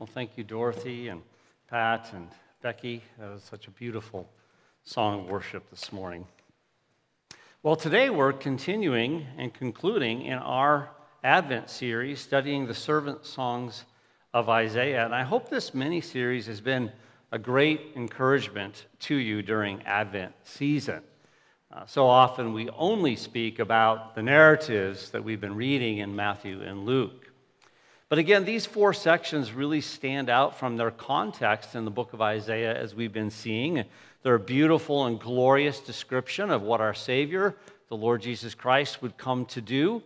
Well, thank you, Dorothy and Pat and Becky. That was such a beautiful song of worship this morning. Well, today we're continuing and concluding in our Advent series studying the servant songs of Isaiah. And I hope this mini series has been a great encouragement to you during Advent season. Uh, so often we only speak about the narratives that we've been reading in Matthew and Luke. But again, these four sections really stand out from their context in the book of Isaiah as we've been seeing. They're a beautiful and glorious description of what our Savior, the Lord Jesus Christ, would come to do.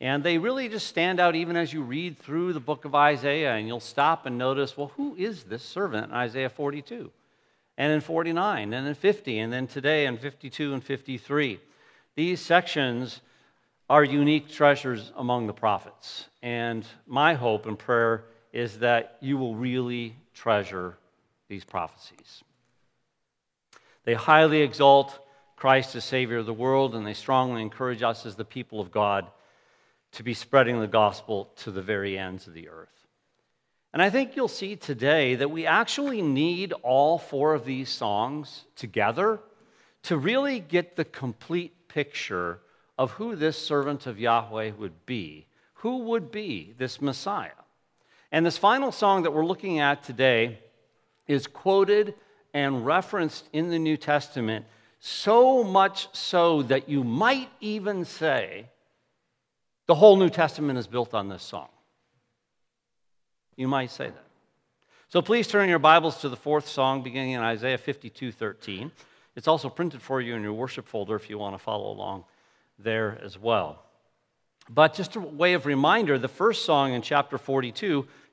And they really just stand out even as you read through the book of Isaiah, and you'll stop and notice, well, who is this servant in Isaiah 42? And in 49, and in 50, and then today in 52 and 53. These sections are unique treasures among the prophets. And my hope and prayer is that you will really treasure these prophecies. They highly exalt Christ as Savior of the world, and they strongly encourage us as the people of God to be spreading the gospel to the very ends of the earth. And I think you'll see today that we actually need all four of these songs together to really get the complete picture of who this servant of Yahweh would be. Who would be this Messiah? And this final song that we're looking at today is quoted and referenced in the New Testament, so much so that you might even say the whole New Testament is built on this song. You might say that. So please turn your Bibles to the fourth song beginning in Isaiah 52 13. It's also printed for you in your worship folder if you want to follow along there as well. But just a way of reminder, the first song in chapter 42,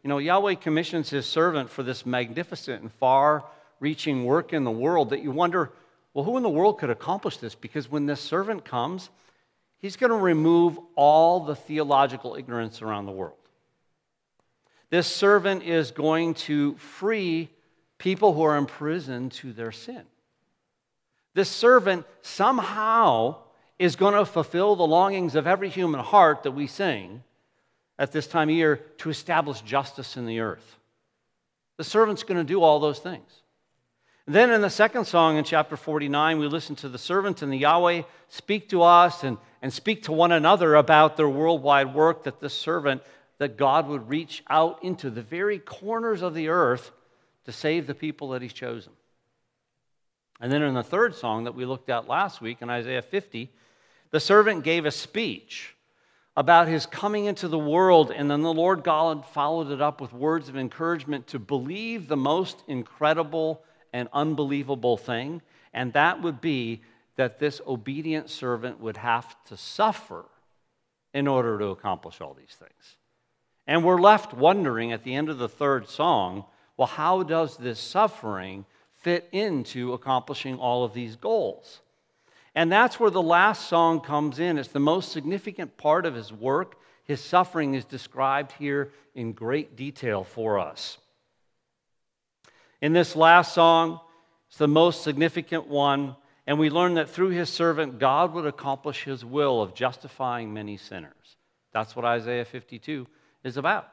you know, Yahweh commissions his servant for this magnificent and far reaching work in the world that you wonder, well, who in the world could accomplish this? Because when this servant comes, he's going to remove all the theological ignorance around the world. This servant is going to free people who are imprisoned to their sin. This servant somehow is going to fulfill the longings of every human heart that we sing at this time of year to establish justice in the earth. The servant's going to do all those things. Then in the second song in chapter 49, we listen to the servant and the Yahweh speak to us and, and speak to one another about their worldwide work that this servant, that God would reach out into the very corners of the earth to save the people that he's chosen. And then in the third song that we looked at last week in Isaiah 50, the servant gave a speech about his coming into the world, and then the Lord God followed it up with words of encouragement to believe the most incredible and unbelievable thing, and that would be that this obedient servant would have to suffer in order to accomplish all these things. And we're left wondering at the end of the third song well, how does this suffering fit into accomplishing all of these goals? And that's where the last song comes in. It's the most significant part of his work. His suffering is described here in great detail for us. In this last song, it's the most significant one, and we learn that through his servant, God would accomplish his will of justifying many sinners. That's what Isaiah 52 is about.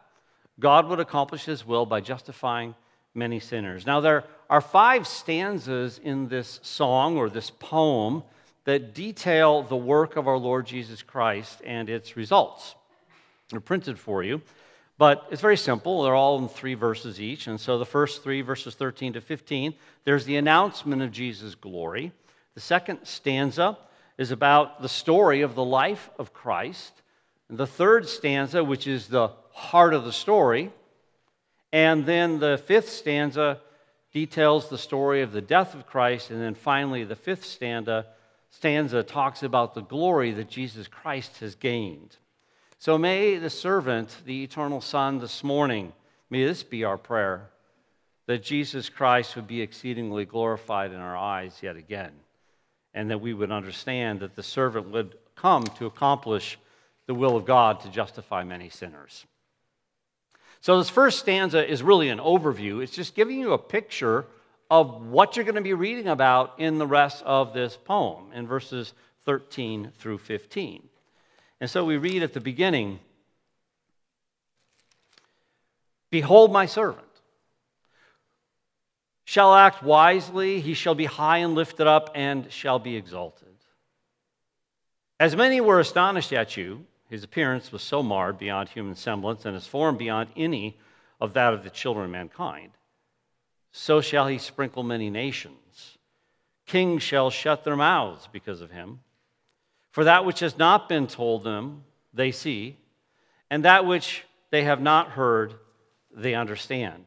God would accomplish his will by justifying many sinners. Now, there are five stanzas in this song or this poem that detail the work of our Lord Jesus Christ and its results. They're printed for you, but it's very simple. They're all in three verses each. And so the first three, verses 13 to 15, there's the announcement of Jesus' glory. The second stanza is about the story of the life of Christ. And the third stanza, which is the heart of the story. And then the fifth stanza details the story of the death of Christ. And then finally, the fifth stanza stanza talks about the glory that Jesus Christ has gained. So may the servant, the eternal Son, this morning, may this be our prayer that Jesus Christ would be exceedingly glorified in our eyes yet again, and that we would understand that the servant would come to accomplish the will of God to justify many sinners. So, this first stanza is really an overview. It's just giving you a picture of what you're going to be reading about in the rest of this poem in verses 13 through 15. And so we read at the beginning Behold my servant. shall act wisely, he shall be high and lifted up, and shall be exalted. As many were astonished at you, his appearance was so marred beyond human semblance, and his form beyond any of that of the children of mankind. So shall he sprinkle many nations. Kings shall shut their mouths because of him. For that which has not been told them, they see, and that which they have not heard, they understand.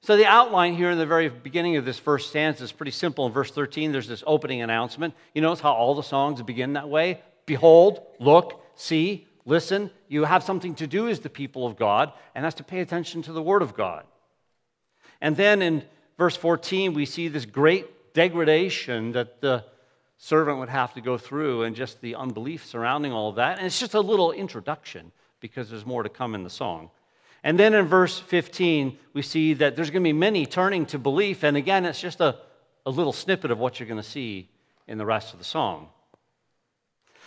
So, the outline here in the very beginning of this first stanza is pretty simple. In verse 13, there's this opening announcement. You notice how all the songs begin that way? Behold, look, see, listen. You have something to do as the people of God, and that's to pay attention to the Word of God. And then in verse 14, we see this great degradation that the servant would have to go through and just the unbelief surrounding all of that. And it's just a little introduction because there's more to come in the song. And then in verse 15, we see that there's going to be many turning to belief. And again, it's just a, a little snippet of what you're going to see in the rest of the song.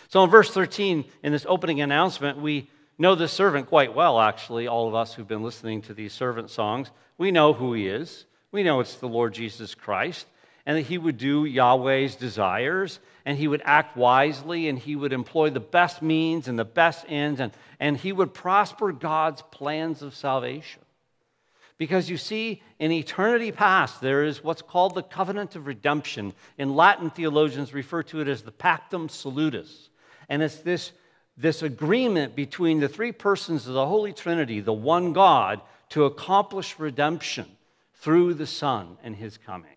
So in verse 13, in this opening announcement, we know this servant quite well, actually, all of us who've been listening to these servant songs. We know who he is. We know it's the Lord Jesus Christ, and that he would do Yahweh's desires, and he would act wisely, and he would employ the best means and the best ends, and, and he would prosper God's plans of salvation. Because you see, in eternity past, there is what's called the covenant of redemption. In Latin, theologians refer to it as the pactum salutis. And it's this, this agreement between the three persons of the Holy Trinity, the one God, to accomplish redemption through the Son and his coming.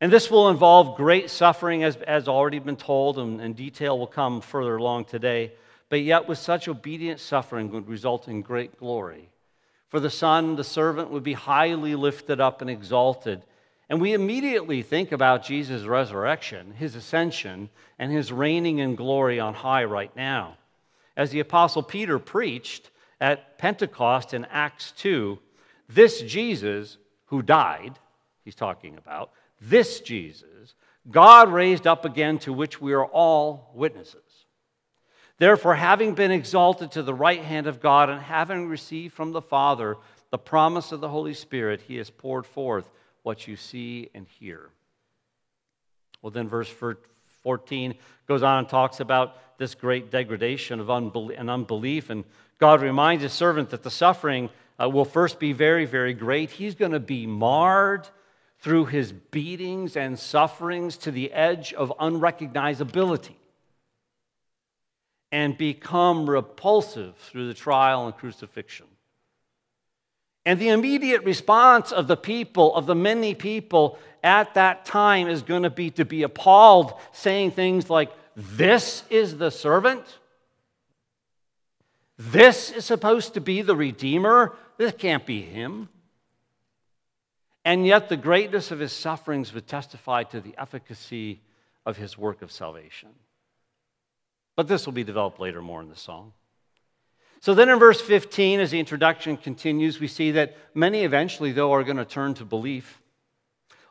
And this will involve great suffering, as, as already been told, and, and detail will come further along today but yet with such obedient suffering would result in great glory. For the Son, the servant, would be highly lifted up and exalted. And we immediately think about Jesus' resurrection, his ascension, and his reigning in glory on high right now. As the Apostle Peter preached at Pentecost in Acts 2, this Jesus who died, he's talking about, this Jesus, God raised up again, to which we are all witnesses. Therefore, having been exalted to the right hand of God and having received from the Father the promise of the Holy Spirit, he has poured forth what you see and hear. Well, then, verse 14 goes on and talks about this great degradation of unbelief and unbelief. And God reminds his servant that the suffering uh, will first be very, very great. He's going to be marred through his beatings and sufferings to the edge of unrecognizability and become repulsive through the trial and crucifixion. And the immediate response of the people, of the many people at that time, is going to be to be appalled, saying things like, This is the servant? This is supposed to be the Redeemer? This can't be him. And yet, the greatness of his sufferings would testify to the efficacy of his work of salvation. But this will be developed later more in the song. So then in verse 15, as the introduction continues, we see that many eventually, though, are going to turn to belief.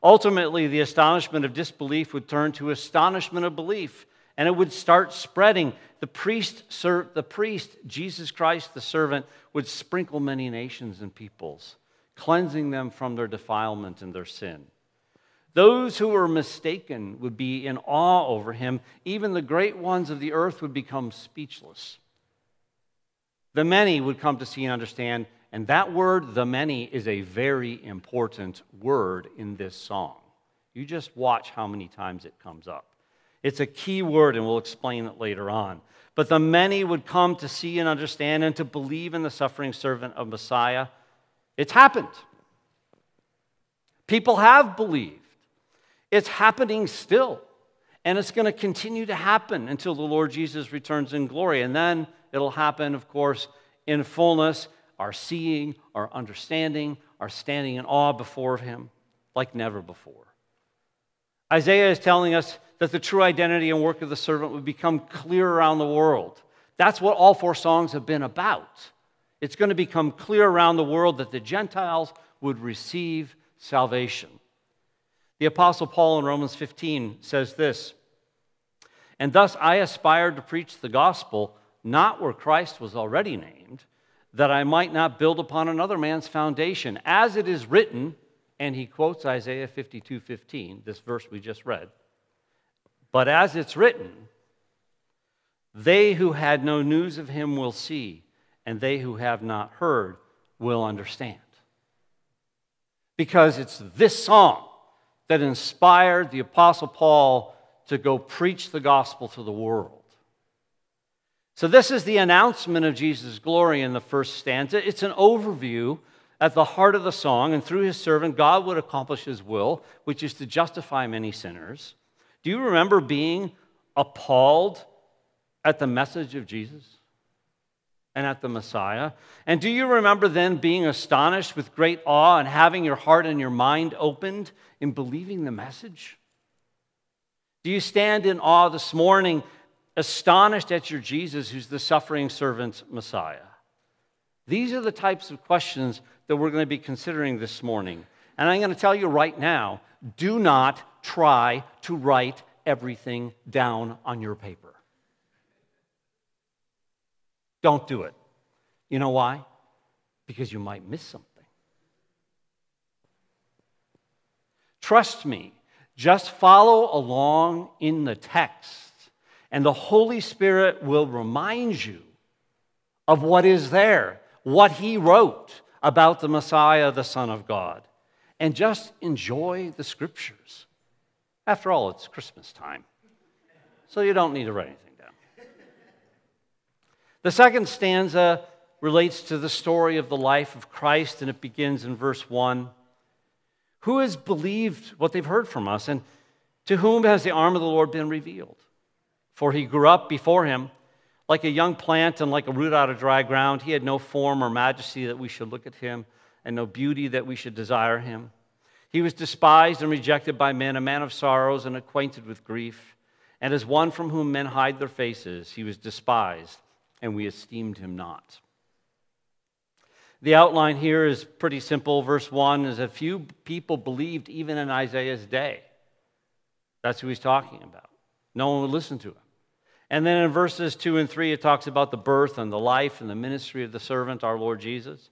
Ultimately, the astonishment of disbelief would turn to astonishment of belief, and it would start spreading. The priest, the priest, Jesus Christ, the servant, would sprinkle many nations and peoples, cleansing them from their defilement and their sin. Those who were mistaken would be in awe over him. Even the great ones of the earth would become speechless. The many would come to see and understand, and that word, the many, is a very important word in this song. You just watch how many times it comes up. It's a key word, and we'll explain it later on. But the many would come to see and understand and to believe in the suffering servant of Messiah. It's happened. People have believed. It's happening still. And it's going to continue to happen until the Lord Jesus returns in glory. And then it'll happen, of course, in fullness our seeing, our understanding, our standing in awe before Him like never before. Isaiah is telling us that the true identity and work of the servant would become clear around the world. That's what all four songs have been about. It's going to become clear around the world that the Gentiles would receive salvation. The Apostle Paul in Romans 15 says this And thus I aspired to preach the gospel not where Christ was already named, that I might not build upon another man's foundation. As it is written, and he quotes Isaiah 52 15, this verse we just read. But as it's written, they who had no news of him will see, and they who have not heard will understand. Because it's this song that inspired the Apostle Paul to go preach the gospel to the world. So, this is the announcement of Jesus' glory in the first stanza. It's an overview at the heart of the song, and through his servant, God would accomplish his will, which is to justify many sinners. Do you remember being appalled at the message of Jesus and at the Messiah? And do you remember then being astonished with great awe and having your heart and your mind opened in believing the message? Do you stand in awe this morning, astonished at your Jesus, who's the suffering servant Messiah? These are the types of questions that we're going to be considering this morning. And I'm going to tell you right now do not try to write everything down on your paper. Don't do it. You know why? Because you might miss something. Trust me, just follow along in the text, and the Holy Spirit will remind you of what is there, what He wrote about the Messiah, the Son of God. And just enjoy the scriptures. After all, it's Christmas time, so you don't need to write anything. Down. The second stanza relates to the story of the life of Christ, and it begins in verse 1. Who has believed what they've heard from us, and to whom has the arm of the Lord been revealed? For he grew up before him like a young plant and like a root out of dry ground. He had no form or majesty that we should look at him, and no beauty that we should desire him. He was despised and rejected by men, a man of sorrows and acquainted with grief. And as one from whom men hide their faces, he was despised and we esteemed him not. The outline here is pretty simple. Verse 1 is a few people believed even in Isaiah's day. That's who he's talking about. No one would listen to him. And then in verses 2 and 3, it talks about the birth and the life and the ministry of the servant, our Lord Jesus.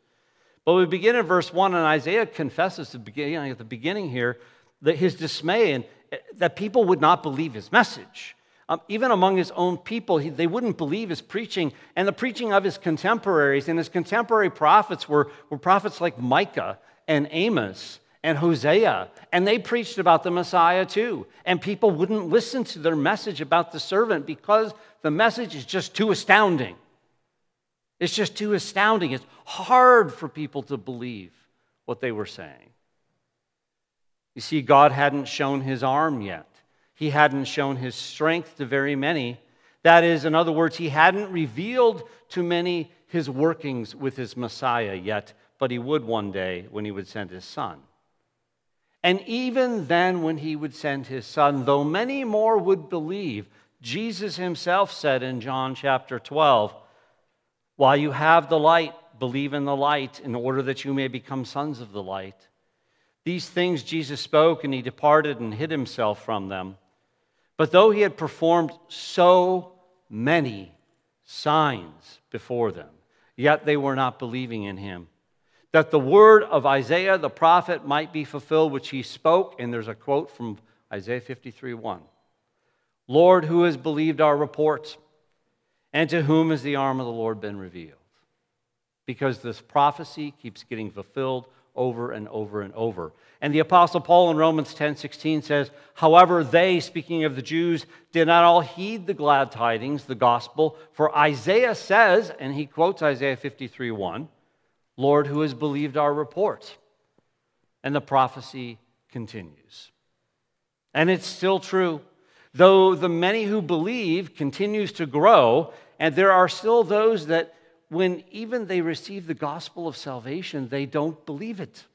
But we begin in verse 1, and Isaiah confesses at the beginning here that his dismay and that people would not believe his message. Um, even among his own people, he, they wouldn't believe his preaching and the preaching of his contemporaries. And his contemporary prophets were, were prophets like Micah and Amos and Hosea. And they preached about the Messiah too. And people wouldn't listen to their message about the servant because the message is just too astounding. It's just too astounding. It's hard for people to believe what they were saying. You see, God hadn't shown his arm yet he hadn't shown his strength to very many. That is, in other words, he hadn't revealed to many his workings with his Messiah yet, but he would one day when he would send his son. And even then, when he would send his son, though many more would believe, Jesus himself said in John chapter 12, While you have the light, believe in the light, in order that you may become sons of the light. These things Jesus spoke, and he departed and hid himself from them. But though he had performed so many signs before them, yet they were not believing in him. That the word of Isaiah the prophet might be fulfilled, which he spoke, and there's a quote from Isaiah 53 1. Lord, who has believed our reports? And to whom has the arm of the Lord been revealed? Because this prophecy keeps getting fulfilled over and over and over. And the Apostle Paul in Romans 10 16 says, However, they, speaking of the Jews, did not all heed the glad tidings, the gospel. For Isaiah says, and he quotes Isaiah 53 1, Lord, who has believed our report? And the prophecy continues. And it's still true. Though the many who believe continues to grow, and there are still those that when even they receive the gospel of salvation, they don't believe it.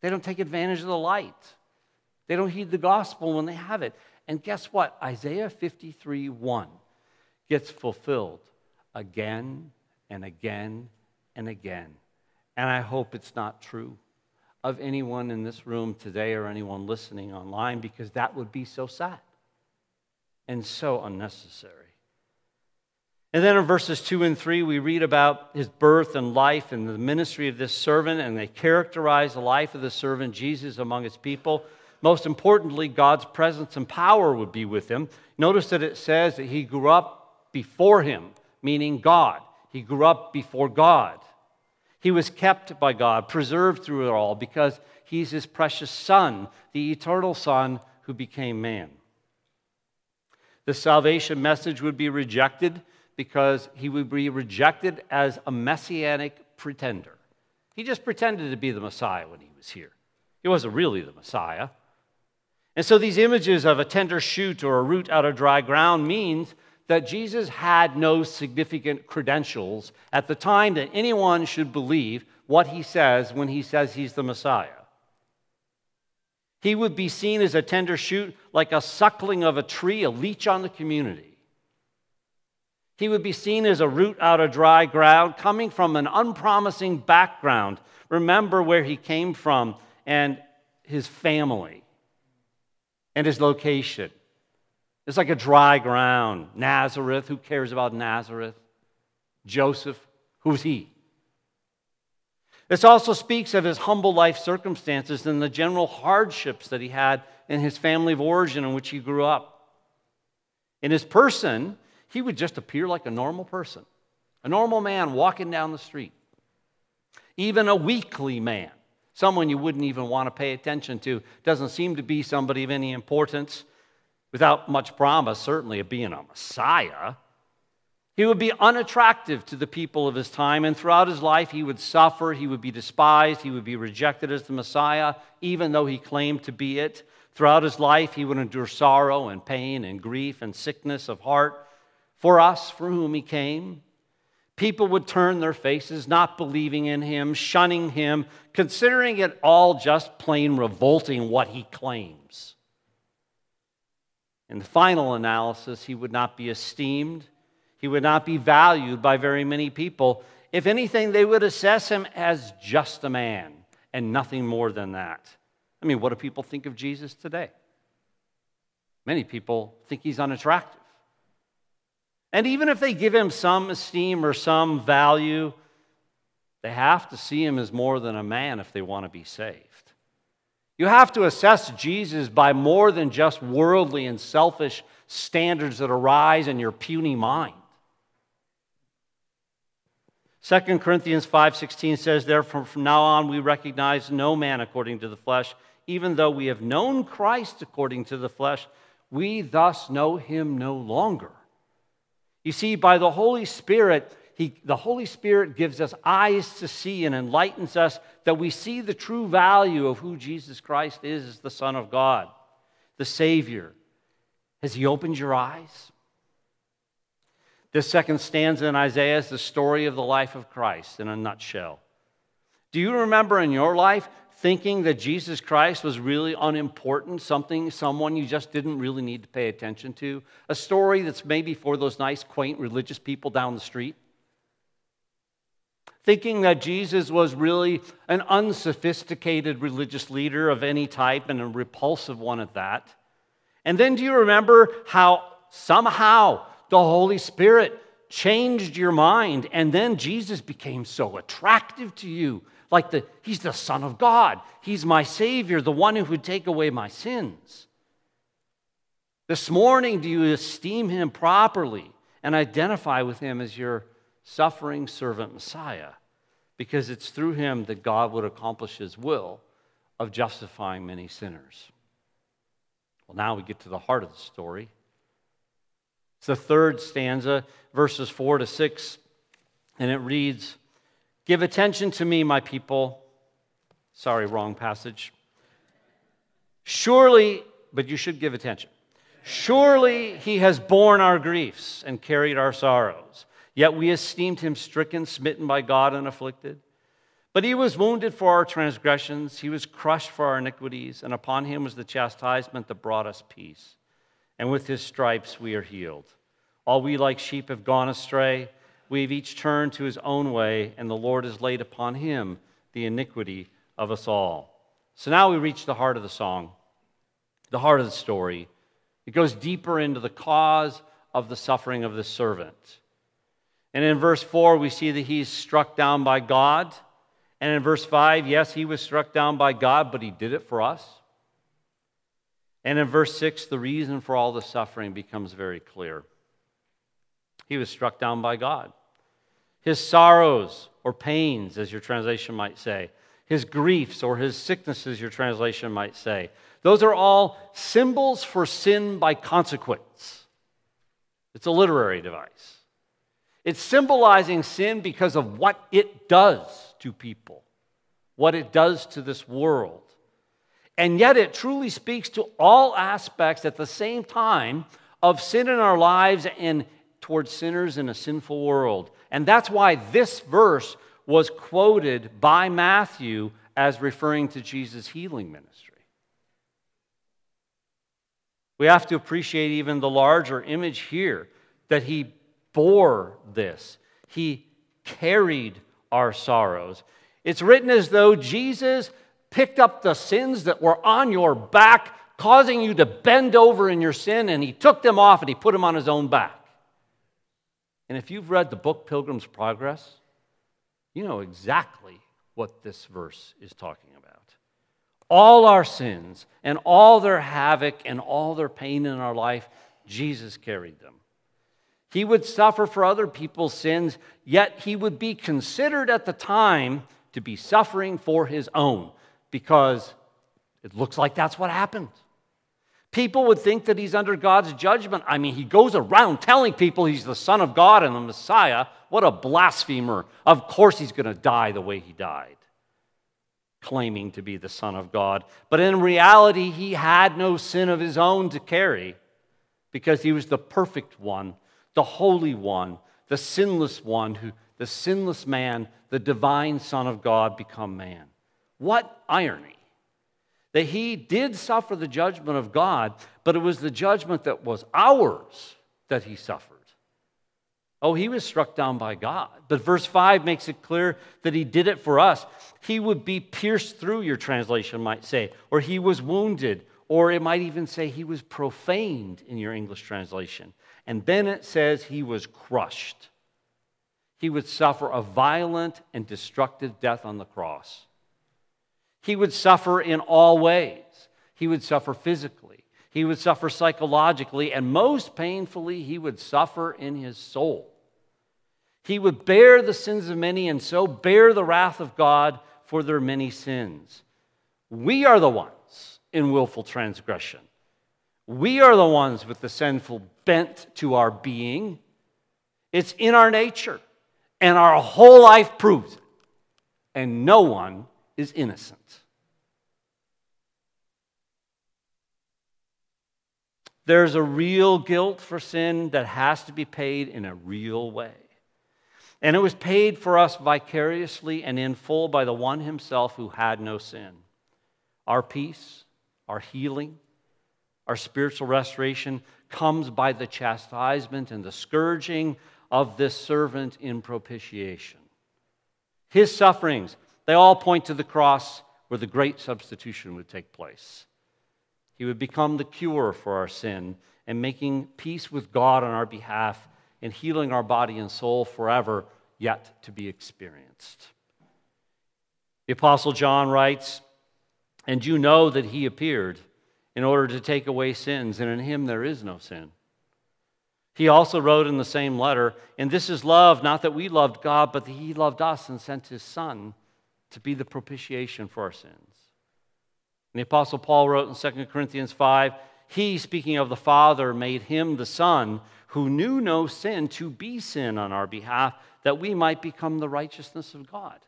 They don't take advantage of the light. They don't heed the gospel when they have it. And guess what? Isaiah 53 1 gets fulfilled again and again and again. And I hope it's not true of anyone in this room today or anyone listening online because that would be so sad and so unnecessary. And then in verses 2 and 3, we read about his birth and life and the ministry of this servant, and they characterize the life of the servant Jesus among his people. Most importantly, God's presence and power would be with him. Notice that it says that he grew up before him, meaning God. He grew up before God. He was kept by God, preserved through it all, because he's his precious Son, the eternal Son who became man. The salvation message would be rejected because he would be rejected as a messianic pretender. He just pretended to be the Messiah when he was here. He wasn't really the Messiah. And so these images of a tender shoot or a root out of dry ground means that Jesus had no significant credentials at the time that anyone should believe what he says when he says he's the Messiah. He would be seen as a tender shoot, like a suckling of a tree, a leech on the community. He would be seen as a root out of dry ground, coming from an unpromising background. Remember where he came from and his family and his location. It's like a dry ground. Nazareth, who cares about Nazareth? Joseph, who's he? This also speaks of his humble life circumstances and the general hardships that he had in his family of origin in which he grew up. In his person, he would just appear like a normal person, a normal man walking down the street, even a weakly man, someone you wouldn't even want to pay attention to. Doesn't seem to be somebody of any importance, without much promise, certainly, of being a Messiah. He would be unattractive to the people of his time, and throughout his life, he would suffer, he would be despised, he would be rejected as the Messiah, even though he claimed to be it. Throughout his life, he would endure sorrow and pain and grief and sickness of heart for us for whom he came. People would turn their faces, not believing in him, shunning him, considering it all just plain revolting what he claims. In the final analysis, he would not be esteemed, he would not be valued by very many people. If anything, they would assess him as just a man and nothing more than that. I mean, what do people think of Jesus today? Many people think he's unattractive. And even if they give him some esteem or some value, they have to see him as more than a man if they want to be saved. You have to assess Jesus by more than just worldly and selfish standards that arise in your puny mind. 2 Corinthians 5:16 says therefore from now on we recognize no man according to the flesh even though we have known Christ according to the flesh we thus know him no longer you see, by the Holy Spirit, he, the Holy Spirit gives us eyes to see and enlightens us that we see the true value of who Jesus Christ is as the Son of God, the Savior. Has He opened your eyes? This second stanza in Isaiah is the story of the life of Christ in a nutshell. Do you remember in your life thinking that Jesus Christ was really unimportant, something, someone you just didn't really need to pay attention to, a story that's maybe for those nice, quaint religious people down the street. Thinking that Jesus was really an unsophisticated religious leader of any type and a repulsive one at that. And then do you remember how somehow the Holy Spirit changed your mind and then Jesus became so attractive to you like the, he's the Son of God. He's my Savior, the one who would take away my sins. This morning, do you esteem him properly and identify with him as your suffering servant Messiah? Because it's through him that God would accomplish his will of justifying many sinners. Well, now we get to the heart of the story. It's the third stanza, verses 4 to 6, and it reads Give attention to me, my people. Sorry, wrong passage. Surely, but you should give attention. Surely he has borne our griefs and carried our sorrows. Yet we esteemed him stricken, smitten by God, and afflicted. But he was wounded for our transgressions, he was crushed for our iniquities, and upon him was the chastisement that brought us peace. And with his stripes we are healed. All we like sheep have gone astray. We have each turned to his own way, and the Lord has laid upon him the iniquity of us all. So now we reach the heart of the song, the heart of the story. It goes deeper into the cause of the suffering of the servant. And in verse 4, we see that he's struck down by God. And in verse 5, yes, he was struck down by God, but he did it for us. And in verse 6, the reason for all the suffering becomes very clear. He was struck down by God. His sorrows or pains, as your translation might say, his griefs or his sicknesses, your translation might say, those are all symbols for sin by consequence. It's a literary device. It's symbolizing sin because of what it does to people, what it does to this world. And yet, it truly speaks to all aspects at the same time of sin in our lives and towards sinners in a sinful world. And that's why this verse was quoted by Matthew as referring to Jesus' healing ministry. We have to appreciate even the larger image here that he bore this, he carried our sorrows. It's written as though Jesus picked up the sins that were on your back, causing you to bend over in your sin, and he took them off and he put them on his own back. And if you've read the book Pilgrim's Progress, you know exactly what this verse is talking about. All our sins and all their havoc and all their pain in our life, Jesus carried them. He would suffer for other people's sins, yet he would be considered at the time to be suffering for his own because it looks like that's what happened. People would think that he's under God's judgment. I mean, he goes around telling people he's the Son of God and the Messiah. What a blasphemer. Of course, he's going to die the way he died, claiming to be the Son of God. But in reality, he had no sin of his own to carry because he was the perfect one, the holy one, the sinless one, who, the sinless man, the divine Son of God become man. What irony that he did suffer the judgment of God, but it was the judgment that was ours that he suffered. Oh, he was struck down by God. But verse 5 makes it clear that he did it for us. He would be pierced through, your translation might say, or he was wounded, or it might even say he was profaned in your English translation. And then it says he was crushed. He would suffer a violent and destructive death on the cross. He would suffer in all ways. He would suffer physically, he would suffer psychologically, and most painfully, he would suffer in his soul. He would bear the sins of many and so bear the wrath of God for their many sins. We are the ones in willful transgression. We are the ones with the sinful bent to our being. It's in our nature, and our whole life proves it. And no one is innocent. There's a real guilt for sin that has to be paid in a real way. And it was paid for us vicariously and in full by the one himself who had no sin. Our peace, our healing, our spiritual restoration comes by the chastisement and the scourging of this servant in propitiation. His sufferings, they all point to the cross where the great substitution would take place. He would become the cure for our sin and making peace with God on our behalf and healing our body and soul forever, yet to be experienced. The Apostle John writes, And you know that he appeared in order to take away sins, and in him there is no sin. He also wrote in the same letter, And this is love, not that we loved God, but that he loved us and sent his Son to be the propitiation for our sins. And the Apostle Paul wrote in 2 Corinthians 5 He, speaking of the Father, made him the Son who knew no sin to be sin on our behalf, that we might become the righteousness of God.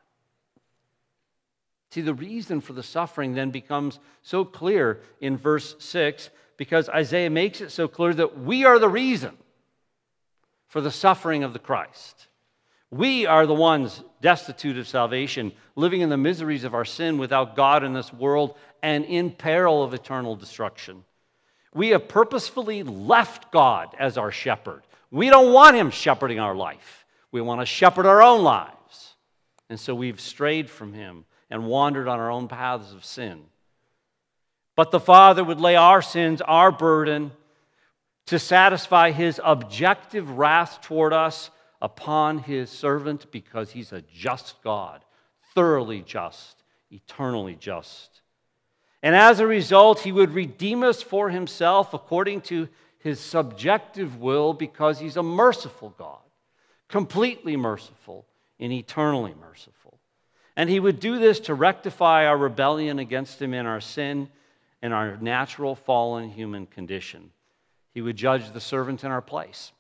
See, the reason for the suffering then becomes so clear in verse 6 because Isaiah makes it so clear that we are the reason for the suffering of the Christ. We are the ones destitute of salvation, living in the miseries of our sin without God in this world and in peril of eternal destruction. We have purposefully left God as our shepherd. We don't want Him shepherding our life, we want to shepherd our own lives. And so we've strayed from Him and wandered on our own paths of sin. But the Father would lay our sins, our burden, to satisfy His objective wrath toward us upon his servant because he's a just God, thoroughly just, eternally just. And as a result, he would redeem us for himself according to his subjective will because he's a merciful God, completely merciful and eternally merciful. And he would do this to rectify our rebellion against him in our sin and our natural fallen human condition. He would judge the servant in our place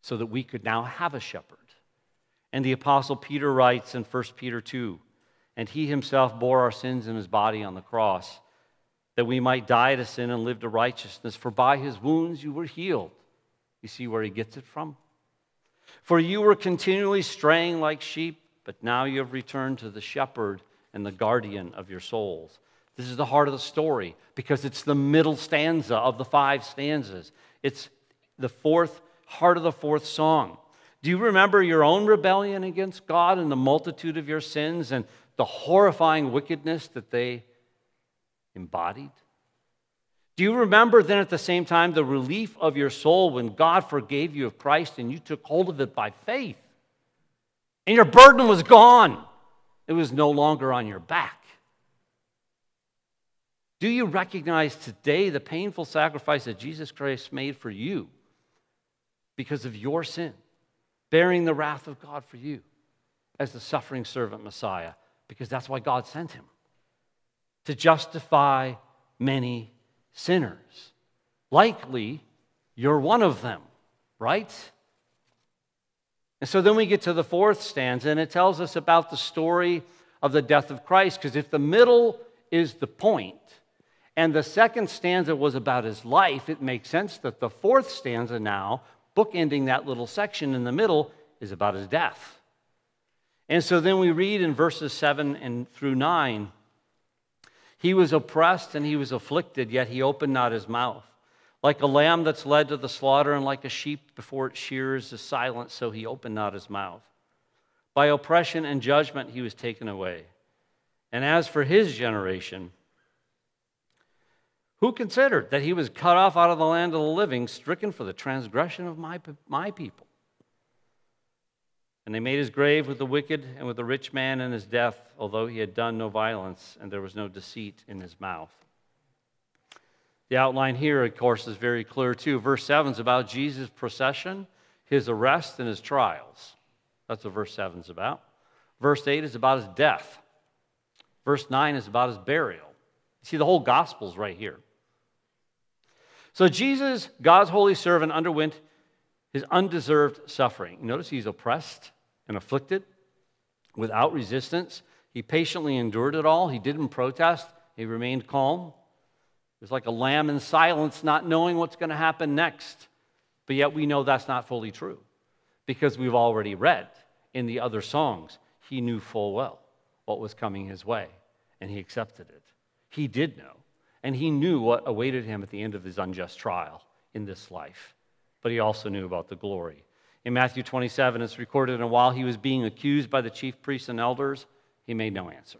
so that we could now have a shepherd. And the apostle Peter writes in 1 Peter 2 and he himself bore our sins in his body on the cross, that we might die to sin and live to righteousness. For by his wounds you were healed. You see where he gets it from? For you were continually straying like sheep, but now you have returned to the shepherd and the guardian of your souls. This is the heart of the story because it's the middle stanza of the five stanzas. It's the fourth heart of the fourth song. Do you remember your own rebellion against God and the multitude of your sins and the horrifying wickedness that they embodied? Do you remember then at the same time the relief of your soul when God forgave you of Christ and you took hold of it by faith? And your burden was gone, it was no longer on your back. Do you recognize today the painful sacrifice that Jesus Christ made for you because of your sin, bearing the wrath of God for you as the suffering servant Messiah? because that's why God sent him to justify many sinners. Likely, you're one of them, right? And so then we get to the fourth stanza, and it tells us about the story of the death of Christ, because if the middle is the point, and the second stanza was about his life, it makes sense that the fourth stanza now, bookending that little section in the middle, is about his death. And so then we read in verses 7 and through 9 He was oppressed and he was afflicted, yet he opened not his mouth. Like a lamb that's led to the slaughter, and like a sheep before it shears is silent, so he opened not his mouth. By oppression and judgment he was taken away. And as for his generation, who considered that he was cut off out of the land of the living, stricken for the transgression of my, my people? And they made his grave with the wicked and with the rich man in his death, although he had done no violence and there was no deceit in his mouth. The outline here, of course, is very clear too. Verse 7 is about Jesus' procession, his arrest, and his trials. That's what verse 7 is about. Verse 8 is about his death. Verse 9 is about his burial. See, the whole gospel is right here. So, Jesus, God's holy servant, underwent his undeserved suffering. Notice he's oppressed, and afflicted without resistance. He patiently endured it all. He didn't protest, he remained calm. It was like a lamb in silence, not knowing what's going to happen next. But yet we know that's not fully true because we've already read in the other songs, he knew full well what was coming his way and he accepted it. He did know, and he knew what awaited him at the end of his unjust trial in this life. But he also knew about the glory in Matthew 27, it's recorded, and while he was being accused by the chief priests and elders, he made no answer.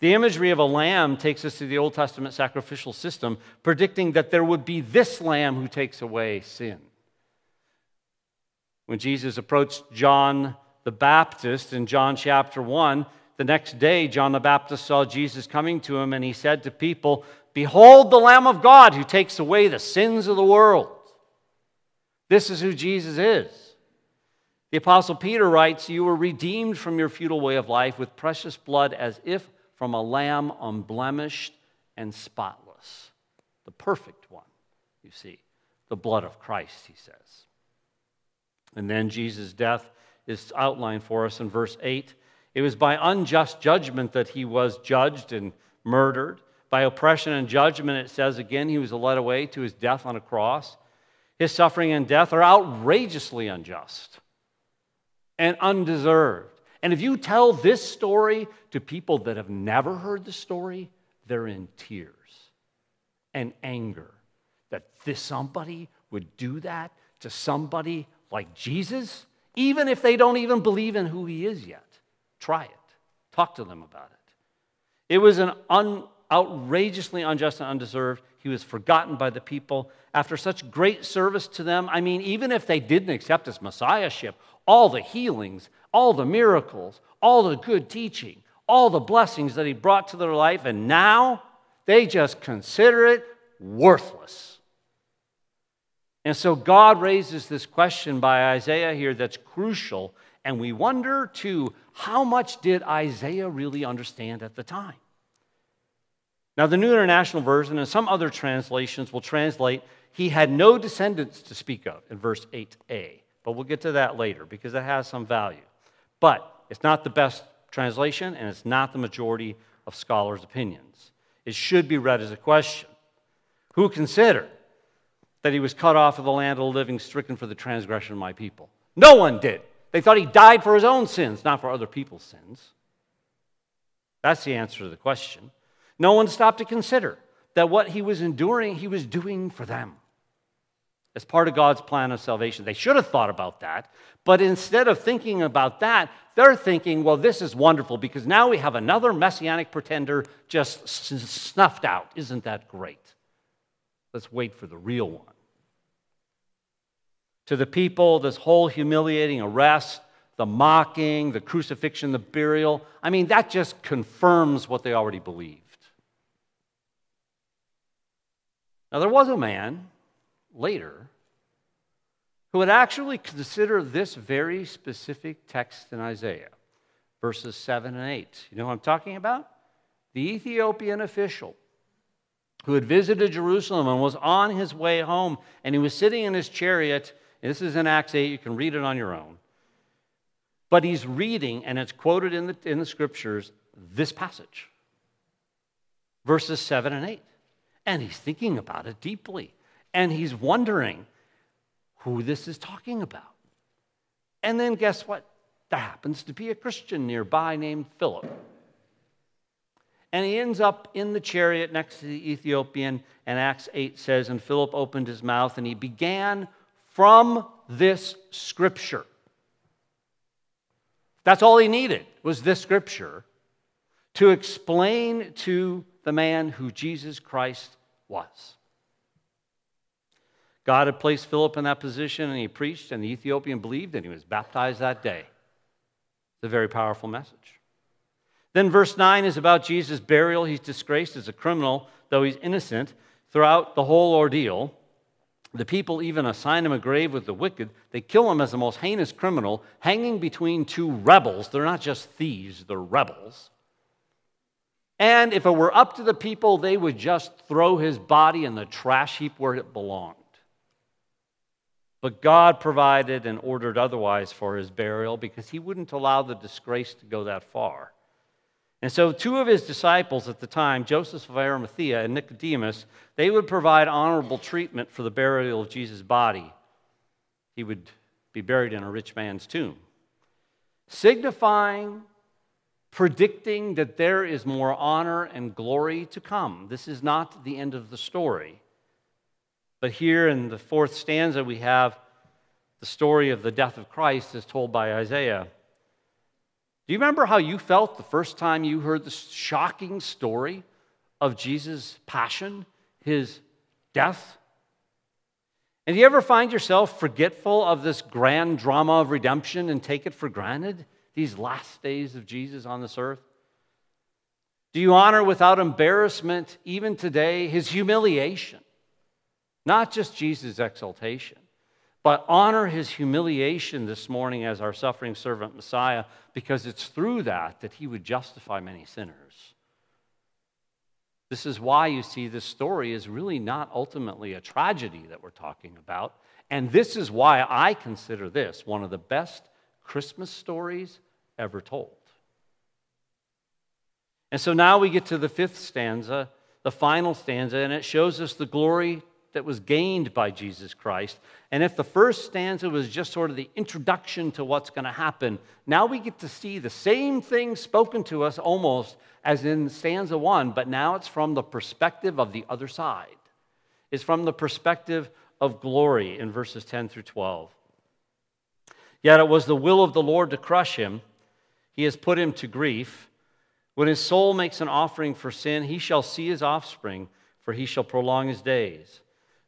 The imagery of a lamb takes us to the Old Testament sacrificial system, predicting that there would be this lamb who takes away sin. When Jesus approached John the Baptist in John chapter 1, the next day John the Baptist saw Jesus coming to him, and he said to people, Behold the Lamb of God who takes away the sins of the world. This is who Jesus is. The Apostle Peter writes, You were redeemed from your futile way of life with precious blood as if from a lamb unblemished and spotless. The perfect one, you see. The blood of Christ, he says. And then Jesus' death is outlined for us in verse 8. It was by unjust judgment that he was judged and murdered. By oppression and judgment, it says again, he was led away to his death on a cross. His suffering and death are outrageously unjust and undeserved. And if you tell this story to people that have never heard the story, they're in tears and anger that this somebody would do that to somebody like Jesus, even if they don't even believe in who he is yet. Try it. Talk to them about it. It was an outrageously unjust and undeserved. He was forgotten by the people. After such great service to them, I mean, even if they didn't accept his messiahship, all the healings, all the miracles, all the good teaching, all the blessings that he brought to their life, and now they just consider it worthless. And so God raises this question by Isaiah here that's crucial, and we wonder too how much did Isaiah really understand at the time? Now, the New International Version and some other translations will translate, he had no descendants to speak of in verse 8a. But we'll get to that later because it has some value. But it's not the best translation, and it's not the majority of scholars' opinions. It should be read as a question Who considered that he was cut off of the land of the living, stricken for the transgression of my people? No one did. They thought he died for his own sins, not for other people's sins. That's the answer to the question. No one stopped to consider that what he was enduring, he was doing for them as part of God's plan of salvation. They should have thought about that, but instead of thinking about that, they're thinking, well, this is wonderful because now we have another messianic pretender just snuffed out. Isn't that great? Let's wait for the real one. To the people, this whole humiliating arrest, the mocking, the crucifixion, the burial, I mean, that just confirms what they already believed. Now, there was a man later who would actually consider this very specific text in Isaiah, verses 7 and 8. You know what I'm talking about? The Ethiopian official who had visited Jerusalem and was on his way home, and he was sitting in his chariot. This is in Acts 8, you can read it on your own. But he's reading, and it's quoted in the, in the scriptures, this passage, verses 7 and 8. And he's thinking about it deeply. And he's wondering who this is talking about. And then guess what? There happens to be a Christian nearby named Philip. And he ends up in the chariot next to the Ethiopian. And Acts 8 says, And Philip opened his mouth and he began from this scripture. That's all he needed was this scripture to explain to the man who Jesus Christ was. God had placed Philip in that position and he preached, and the Ethiopian believed and he was baptized that day. It's a very powerful message. Then, verse 9 is about Jesus' burial. He's disgraced as a criminal, though he's innocent, throughout the whole ordeal. The people even assign him a grave with the wicked. They kill him as the most heinous criminal, hanging between two rebels. They're not just thieves, they're rebels. And if it were up to the people, they would just throw his body in the trash heap where it belonged. But God provided and ordered otherwise for his burial because he wouldn't allow the disgrace to go that far. And so, two of his disciples at the time, Joseph of Arimathea and Nicodemus, they would provide honorable treatment for the burial of Jesus' body. He would be buried in a rich man's tomb, signifying predicting that there is more honor and glory to come. This is not the end of the story. But here in the fourth stanza, we have the story of the death of Christ as told by Isaiah. Do you remember how you felt the first time you heard the shocking story of Jesus' passion, his death? And do you ever find yourself forgetful of this grand drama of redemption and take it for granted? these last days of Jesus on this earth? Do you honor without embarrassment, even today, his humiliation? Not just Jesus' exaltation, but honor his humiliation this morning as our suffering servant Messiah, because it's through that that he would justify many sinners. This is why you see this story is really not ultimately a tragedy that we're talking about. And this is why I consider this one of the best Christmas stories ever told. And so now we get to the fifth stanza, the final stanza, and it shows us the glory that was gained by Jesus Christ. And if the first stanza was just sort of the introduction to what's going to happen, now we get to see the same thing spoken to us almost as in stanza one, but now it's from the perspective of the other side. It's from the perspective of glory in verses 10 through 12. Yet it was the will of the Lord to crush him. He has put him to grief. When his soul makes an offering for sin, he shall see his offspring, for he shall prolong his days.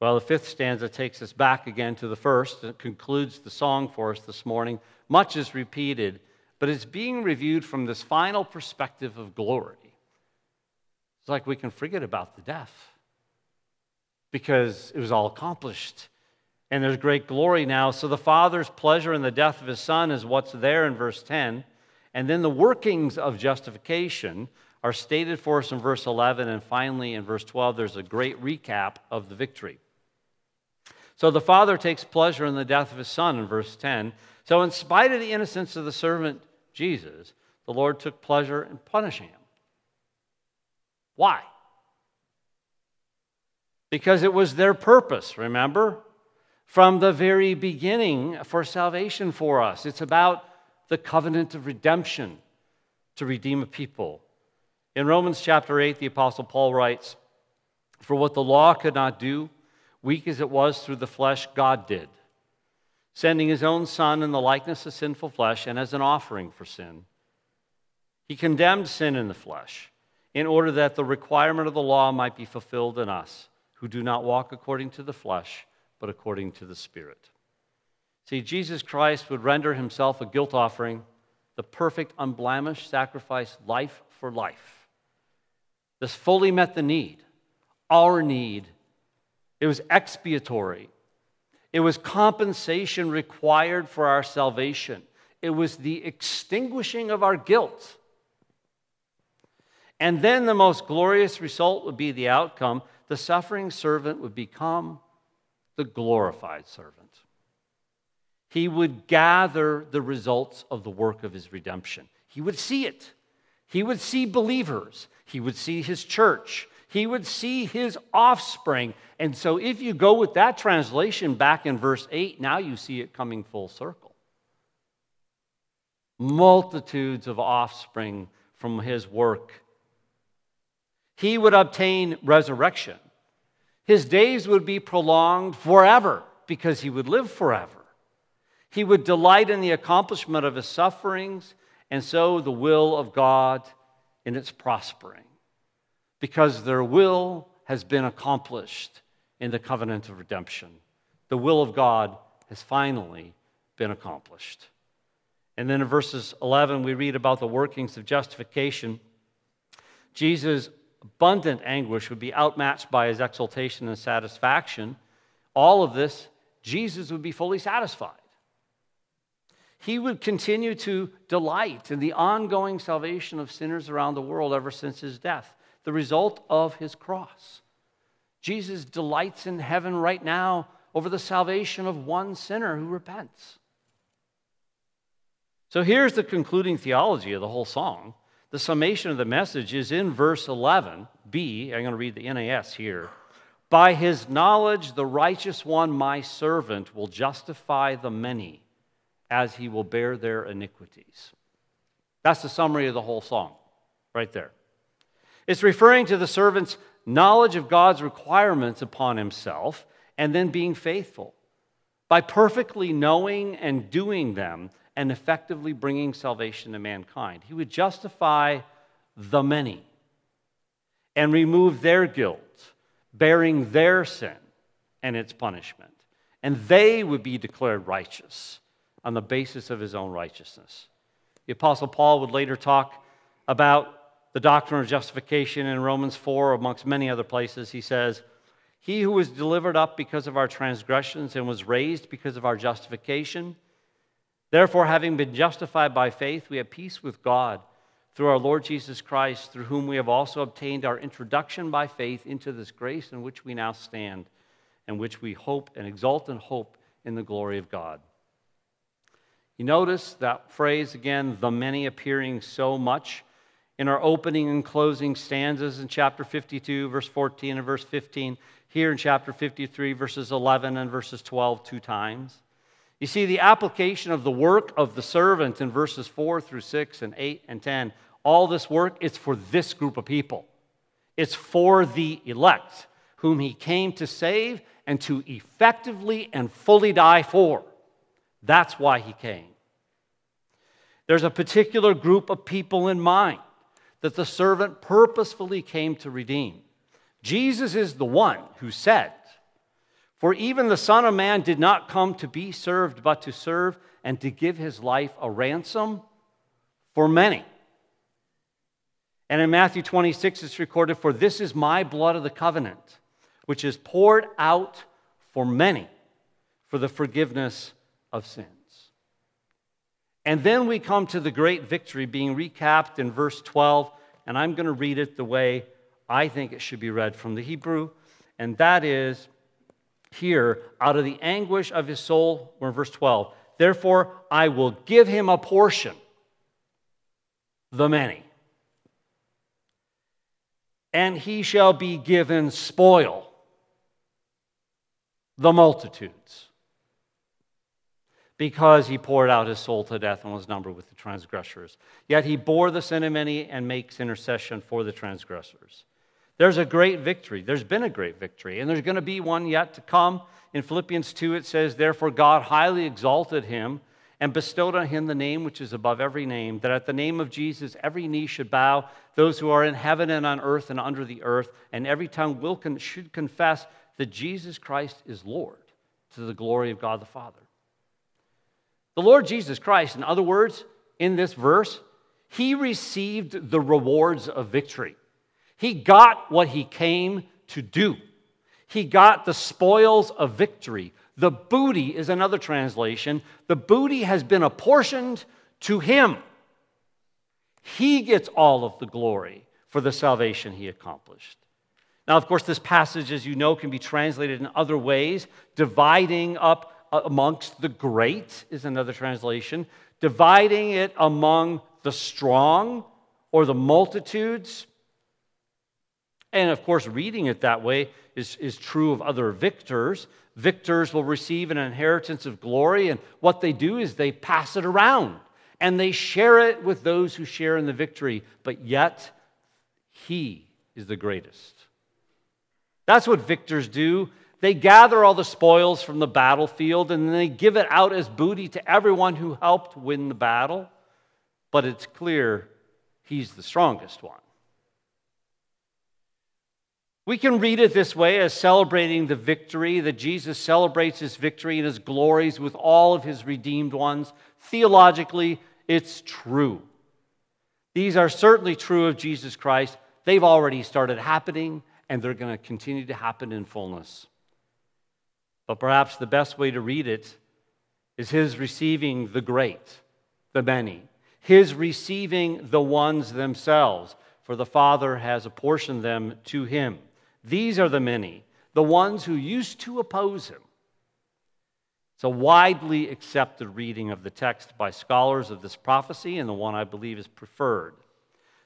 Well, the fifth stanza takes us back again to the first. and concludes the song for us this morning. Much is repeated, but it's being reviewed from this final perspective of glory. It's like we can forget about the death because it was all accomplished. And there's great glory now. So the Father's pleasure in the death of his Son is what's there in verse 10. And then the workings of justification are stated for us in verse 11. And finally, in verse 12, there's a great recap of the victory. So the Father takes pleasure in the death of his Son in verse 10. So, in spite of the innocence of the servant Jesus, the Lord took pleasure in punishing him. Why? Because it was their purpose, remember? From the very beginning for salvation for us. It's about the covenant of redemption to redeem a people. In Romans chapter 8, the Apostle Paul writes, For what the law could not do, Weak as it was through the flesh, God did, sending his own Son in the likeness of sinful flesh and as an offering for sin. He condemned sin in the flesh in order that the requirement of the law might be fulfilled in us who do not walk according to the flesh, but according to the Spirit. See, Jesus Christ would render himself a guilt offering, the perfect, unblemished sacrifice, life for life. This fully met the need, our need it was expiatory. It was compensation required for our salvation. It was the extinguishing of our guilt. And then the most glorious result would be the outcome the suffering servant would become the glorified servant. He would gather the results of the work of his redemption. He would see it. He would see believers. He would see his church he would see his offspring. And so, if you go with that translation back in verse 8, now you see it coming full circle. Multitudes of offspring from his work. He would obtain resurrection. His days would be prolonged forever because he would live forever. He would delight in the accomplishment of his sufferings, and so the will of God in its prospering because their will has been accomplished in the covenant of redemption. The will of God has finally been accomplished. And then in verses 11, we read about the workings of justification. Jesus' abundant anguish would be outmatched by his exultation and satisfaction. All of this, Jesus would be fully satisfied. He would continue to delight in the ongoing salvation of sinners around the world ever since his death the result of his cross. Jesus delights in heaven right now over the salvation of one sinner who repents. So here's the concluding theology of the whole song. The summation of the message is in verse 11, B. I'm going to read the NAS here. By his knowledge, the righteous one, my servant, will justify the many as he will bear their iniquities. That's the summary of the whole song, right there. It's referring to the servant's knowledge of God's requirements upon himself and then being faithful. By perfectly knowing and doing them and effectively bringing salvation to mankind, he would justify the many and remove their guilt, bearing their sin and its punishment. And they would be declared righteous on the basis of his own righteousness. The Apostle Paul would later talk about the doctrine of justification in Romans 4, amongst many other places, he says, He who was delivered up because of our transgressions and was raised because of our justification, therefore, having been justified by faith, we have peace with God through our Lord Jesus Christ, through whom we have also obtained our introduction by faith into this grace in which we now stand, and which we hope and exult and hope in the glory of God. You notice that phrase again, the many appearing so much in our opening and closing stanzas in chapter 52, verse 14 and verse 15, here in chapter 53, verses 11 and verses 12, two times. You see, the application of the work of the servant in verses 4 through 6 and 8 and 10, all this work, it's for this group of people. It's for the elect, whom he came to save and to effectively and fully die for. That's why he came. There's a particular group of people in mind that the servant purposefully came to redeem. Jesus is the one who said, For even the Son of Man did not come to be served, but to serve and to give his life a ransom for many. And in Matthew 26, it's recorded, For this is my blood of the covenant, which is poured out for many for the forgiveness of sins. And then we come to the great victory being recapped in verse 12, and I'm going to read it the way I think it should be read from the Hebrew, and that is here, out of the anguish of his soul, we're in verse 12. Therefore, I will give him a portion, the many, and he shall be given spoil, the multitudes because he poured out his soul to death and was numbered with the transgressors. Yet he bore the sin of many and makes intercession for the transgressors. There's a great victory. There's been a great victory, and there's going to be one yet to come. In Philippians 2, it says, Therefore, God highly exalted him and bestowed on him the name which is above every name, that at the name of Jesus every knee should bow, those who are in heaven and on earth and under the earth, and every tongue will con- should confess that Jesus Christ is Lord to the glory of God the Father. The Lord Jesus Christ, in other words, in this verse, he received the rewards of victory. He got what he came to do. He got the spoils of victory. The booty is another translation. The booty has been apportioned to him. He gets all of the glory for the salvation he accomplished. Now, of course, this passage, as you know, can be translated in other ways, dividing up Uh, amongst the great, is another translation, dividing it among the strong or the multitudes. And of course, reading it that way is, is true of other victors. Victors will receive an inheritance of glory, and what they do is they pass it around and they share it with those who share in the victory, but yet he is the greatest. That's what victors do. They gather all the spoils from the battlefield and they give it out as booty to everyone who helped win the battle. But it's clear he's the strongest one. We can read it this way as celebrating the victory, that Jesus celebrates his victory and his glories with all of his redeemed ones. Theologically, it's true. These are certainly true of Jesus Christ. They've already started happening, and they're going to continue to happen in fullness. But perhaps the best way to read it is his receiving the great, the many, his receiving the ones themselves, for the Father has apportioned them to him. These are the many, the ones who used to oppose him. It's a widely accepted reading of the text by scholars of this prophecy, and the one I believe is preferred.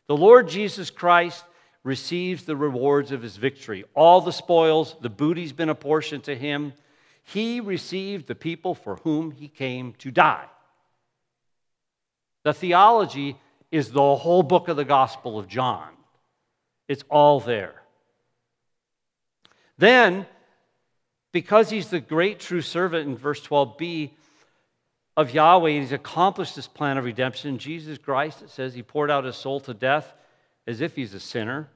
The Lord Jesus Christ receives the rewards of his victory. All the spoils, the booty's been apportioned to him. He received the people for whom he came to die. The theology is the whole book of the Gospel of John, it's all there. Then, because he's the great true servant in verse 12b of Yahweh, he's accomplished this plan of redemption. Jesus Christ, it says, he poured out his soul to death as if he's a sinner,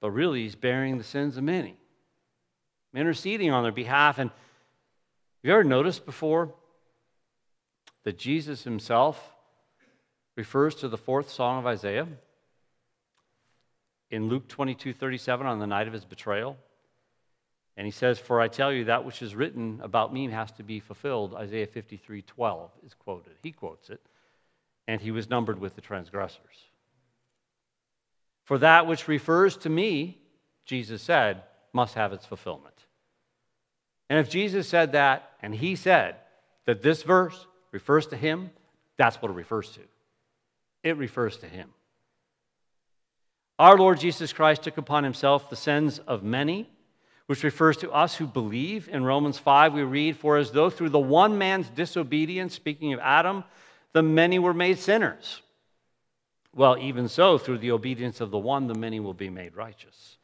but really he's bearing the sins of many, interceding on their behalf. And you ever noticed before that Jesus himself refers to the fourth song of Isaiah in Luke 22 37 on the night of his betrayal? And he says, For I tell you, that which is written about me has to be fulfilled. Isaiah 53 12 is quoted. He quotes it. And he was numbered with the transgressors. For that which refers to me, Jesus said, must have its fulfillment. And if Jesus said that, and he said that this verse refers to him, That's what it refers to. It refers to him. Our Lord Jesus Christ took upon himself the sins of many, which refers to us who believe. In Romans 5, we read, For as though through the one man's disobedience, speaking of Adam, the many were made sinners. Well, even so, through the obedience of the one, the many will be made righteous.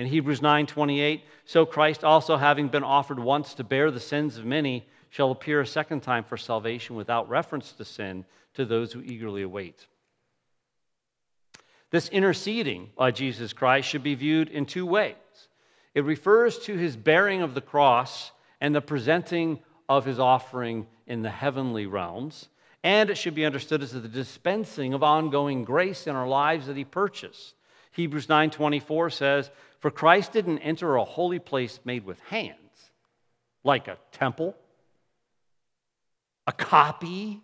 In Hebrews 9:28, so Christ also having been offered once to bear the sins of many shall appear a second time for salvation without reference to sin to those who eagerly await. This interceding by Jesus Christ should be viewed in two ways. It refers to his bearing of the cross and the presenting of his offering in the heavenly realms, and it should be understood as the dispensing of ongoing grace in our lives that he purchased. Hebrews 9:24 says, "For Christ didn't enter a holy place made with hands, like a temple, a copy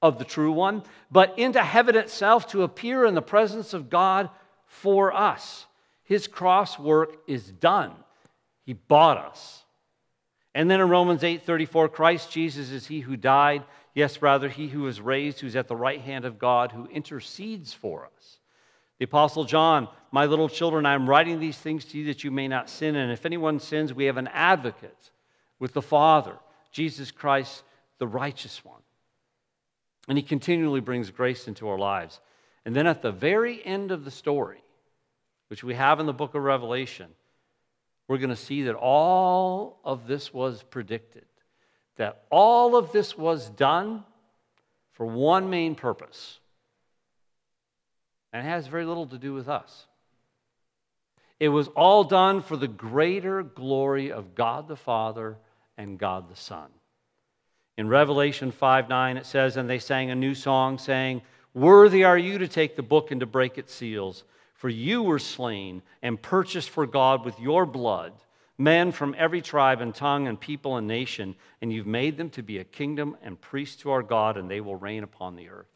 of the true one, but into heaven itself to appear in the presence of God for us. His cross work is done. He bought us. And then in Romans 8:34, Christ Jesus is he who died, yes, rather he who was raised, who's at the right hand of God, who intercedes for us. The Apostle John, my little children, I am writing these things to you that you may not sin. And if anyone sins, we have an advocate with the Father, Jesus Christ, the righteous one. And he continually brings grace into our lives. And then at the very end of the story, which we have in the book of Revelation, we're going to see that all of this was predicted, that all of this was done for one main purpose. And it has very little to do with us. It was all done for the greater glory of God the Father and God the Son. In Revelation 5 9, it says, And they sang a new song, saying, Worthy are you to take the book and to break its seals, for you were slain and purchased for God with your blood men from every tribe and tongue and people and nation, and you've made them to be a kingdom and priests to our God, and they will reign upon the earth.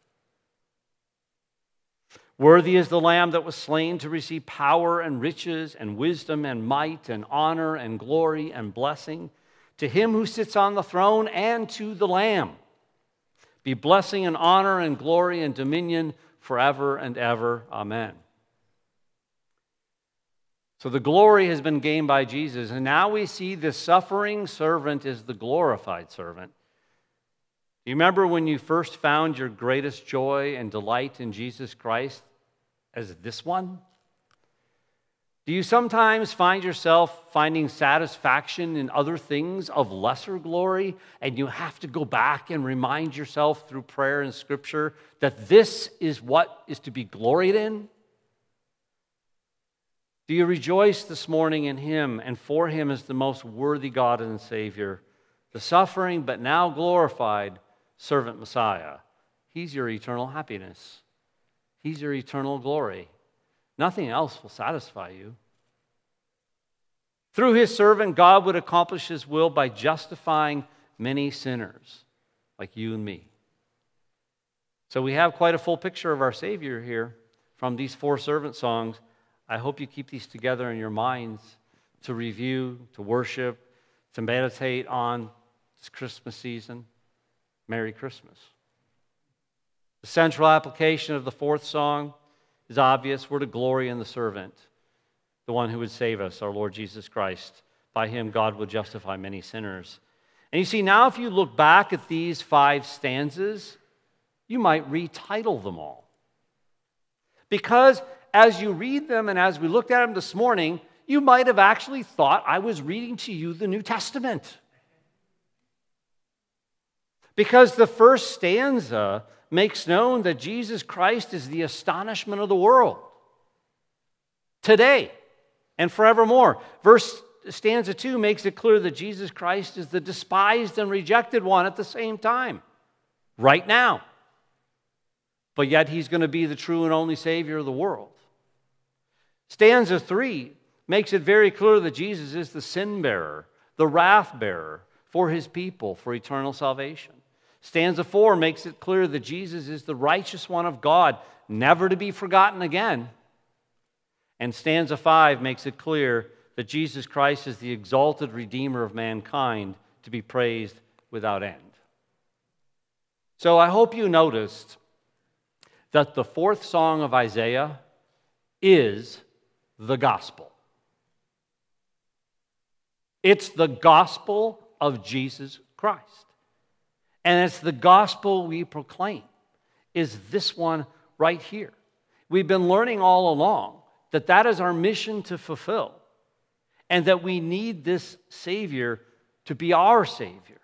Worthy is the Lamb that was slain to receive power and riches and wisdom and might and honor and glory and blessing to him who sits on the throne and to the Lamb. Be blessing and honor and glory and dominion forever and ever. Amen. So the glory has been gained by Jesus, and now we see the suffering servant is the glorified servant. You remember when you first found your greatest joy and delight in Jesus Christ as this one? Do you sometimes find yourself finding satisfaction in other things of lesser glory, and you have to go back and remind yourself through prayer and scripture that this is what is to be gloried in? Do you rejoice this morning in Him and for Him as the most worthy God and Savior, the suffering but now glorified servant Messiah? He's your eternal happiness, He's your eternal glory. Nothing else will satisfy you. Through his servant, God would accomplish his will by justifying many sinners like you and me. So we have quite a full picture of our Savior here from these four servant songs. I hope you keep these together in your minds to review, to worship, to meditate on this Christmas season. Merry Christmas. The central application of the fourth song is obvious. We're to glory in the servant, the one who would save us, our Lord Jesus Christ. By him, God will justify many sinners. And you see, now if you look back at these five stanzas, you might retitle them all. Because as you read them and as we looked at them this morning, you might have actually thought I was reading to you the New Testament. Because the first stanza makes known that Jesus Christ is the astonishment of the world today and forevermore. Verse stanza 2 makes it clear that Jesus Christ is the despised and rejected one at the same time, right now. But yet he's going to be the true and only Savior of the world. Stanza 3 makes it very clear that Jesus is the sin bearer, the wrath bearer for his people for eternal salvation. Stanza 4 makes it clear that Jesus is the righteous one of God, never to be forgotten again. And stanza 5 makes it clear that Jesus Christ is the exalted Redeemer of mankind to be praised without end. So I hope you noticed that the fourth song of Isaiah is the gospel. It's the gospel of Jesus Christ. And it's the gospel we proclaim, is this one right here. We've been learning all along that that is our mission to fulfill, and that we need this Savior to be our Savior.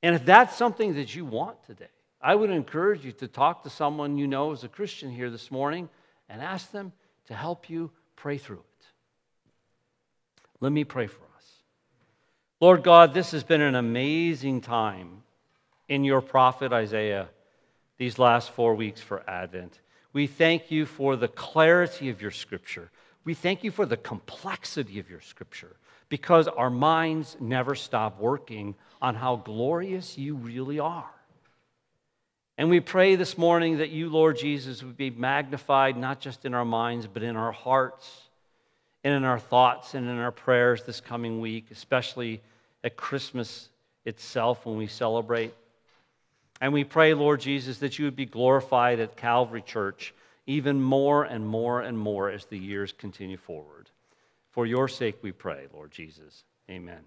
And if that's something that you want today, I would encourage you to talk to someone you know as a Christian here this morning and ask them to help you pray through it. Let me pray for us. Lord God, this has been an amazing time in your prophet Isaiah these last four weeks for Advent. We thank you for the clarity of your scripture. We thank you for the complexity of your scripture because our minds never stop working on how glorious you really are. And we pray this morning that you, Lord Jesus, would be magnified not just in our minds, but in our hearts and in our thoughts and in our prayers this coming week, especially at Christmas itself when we celebrate. And we pray, Lord Jesus, that you would be glorified at Calvary Church even more and more and more as the years continue forward. For your sake we pray, Lord Jesus. Amen.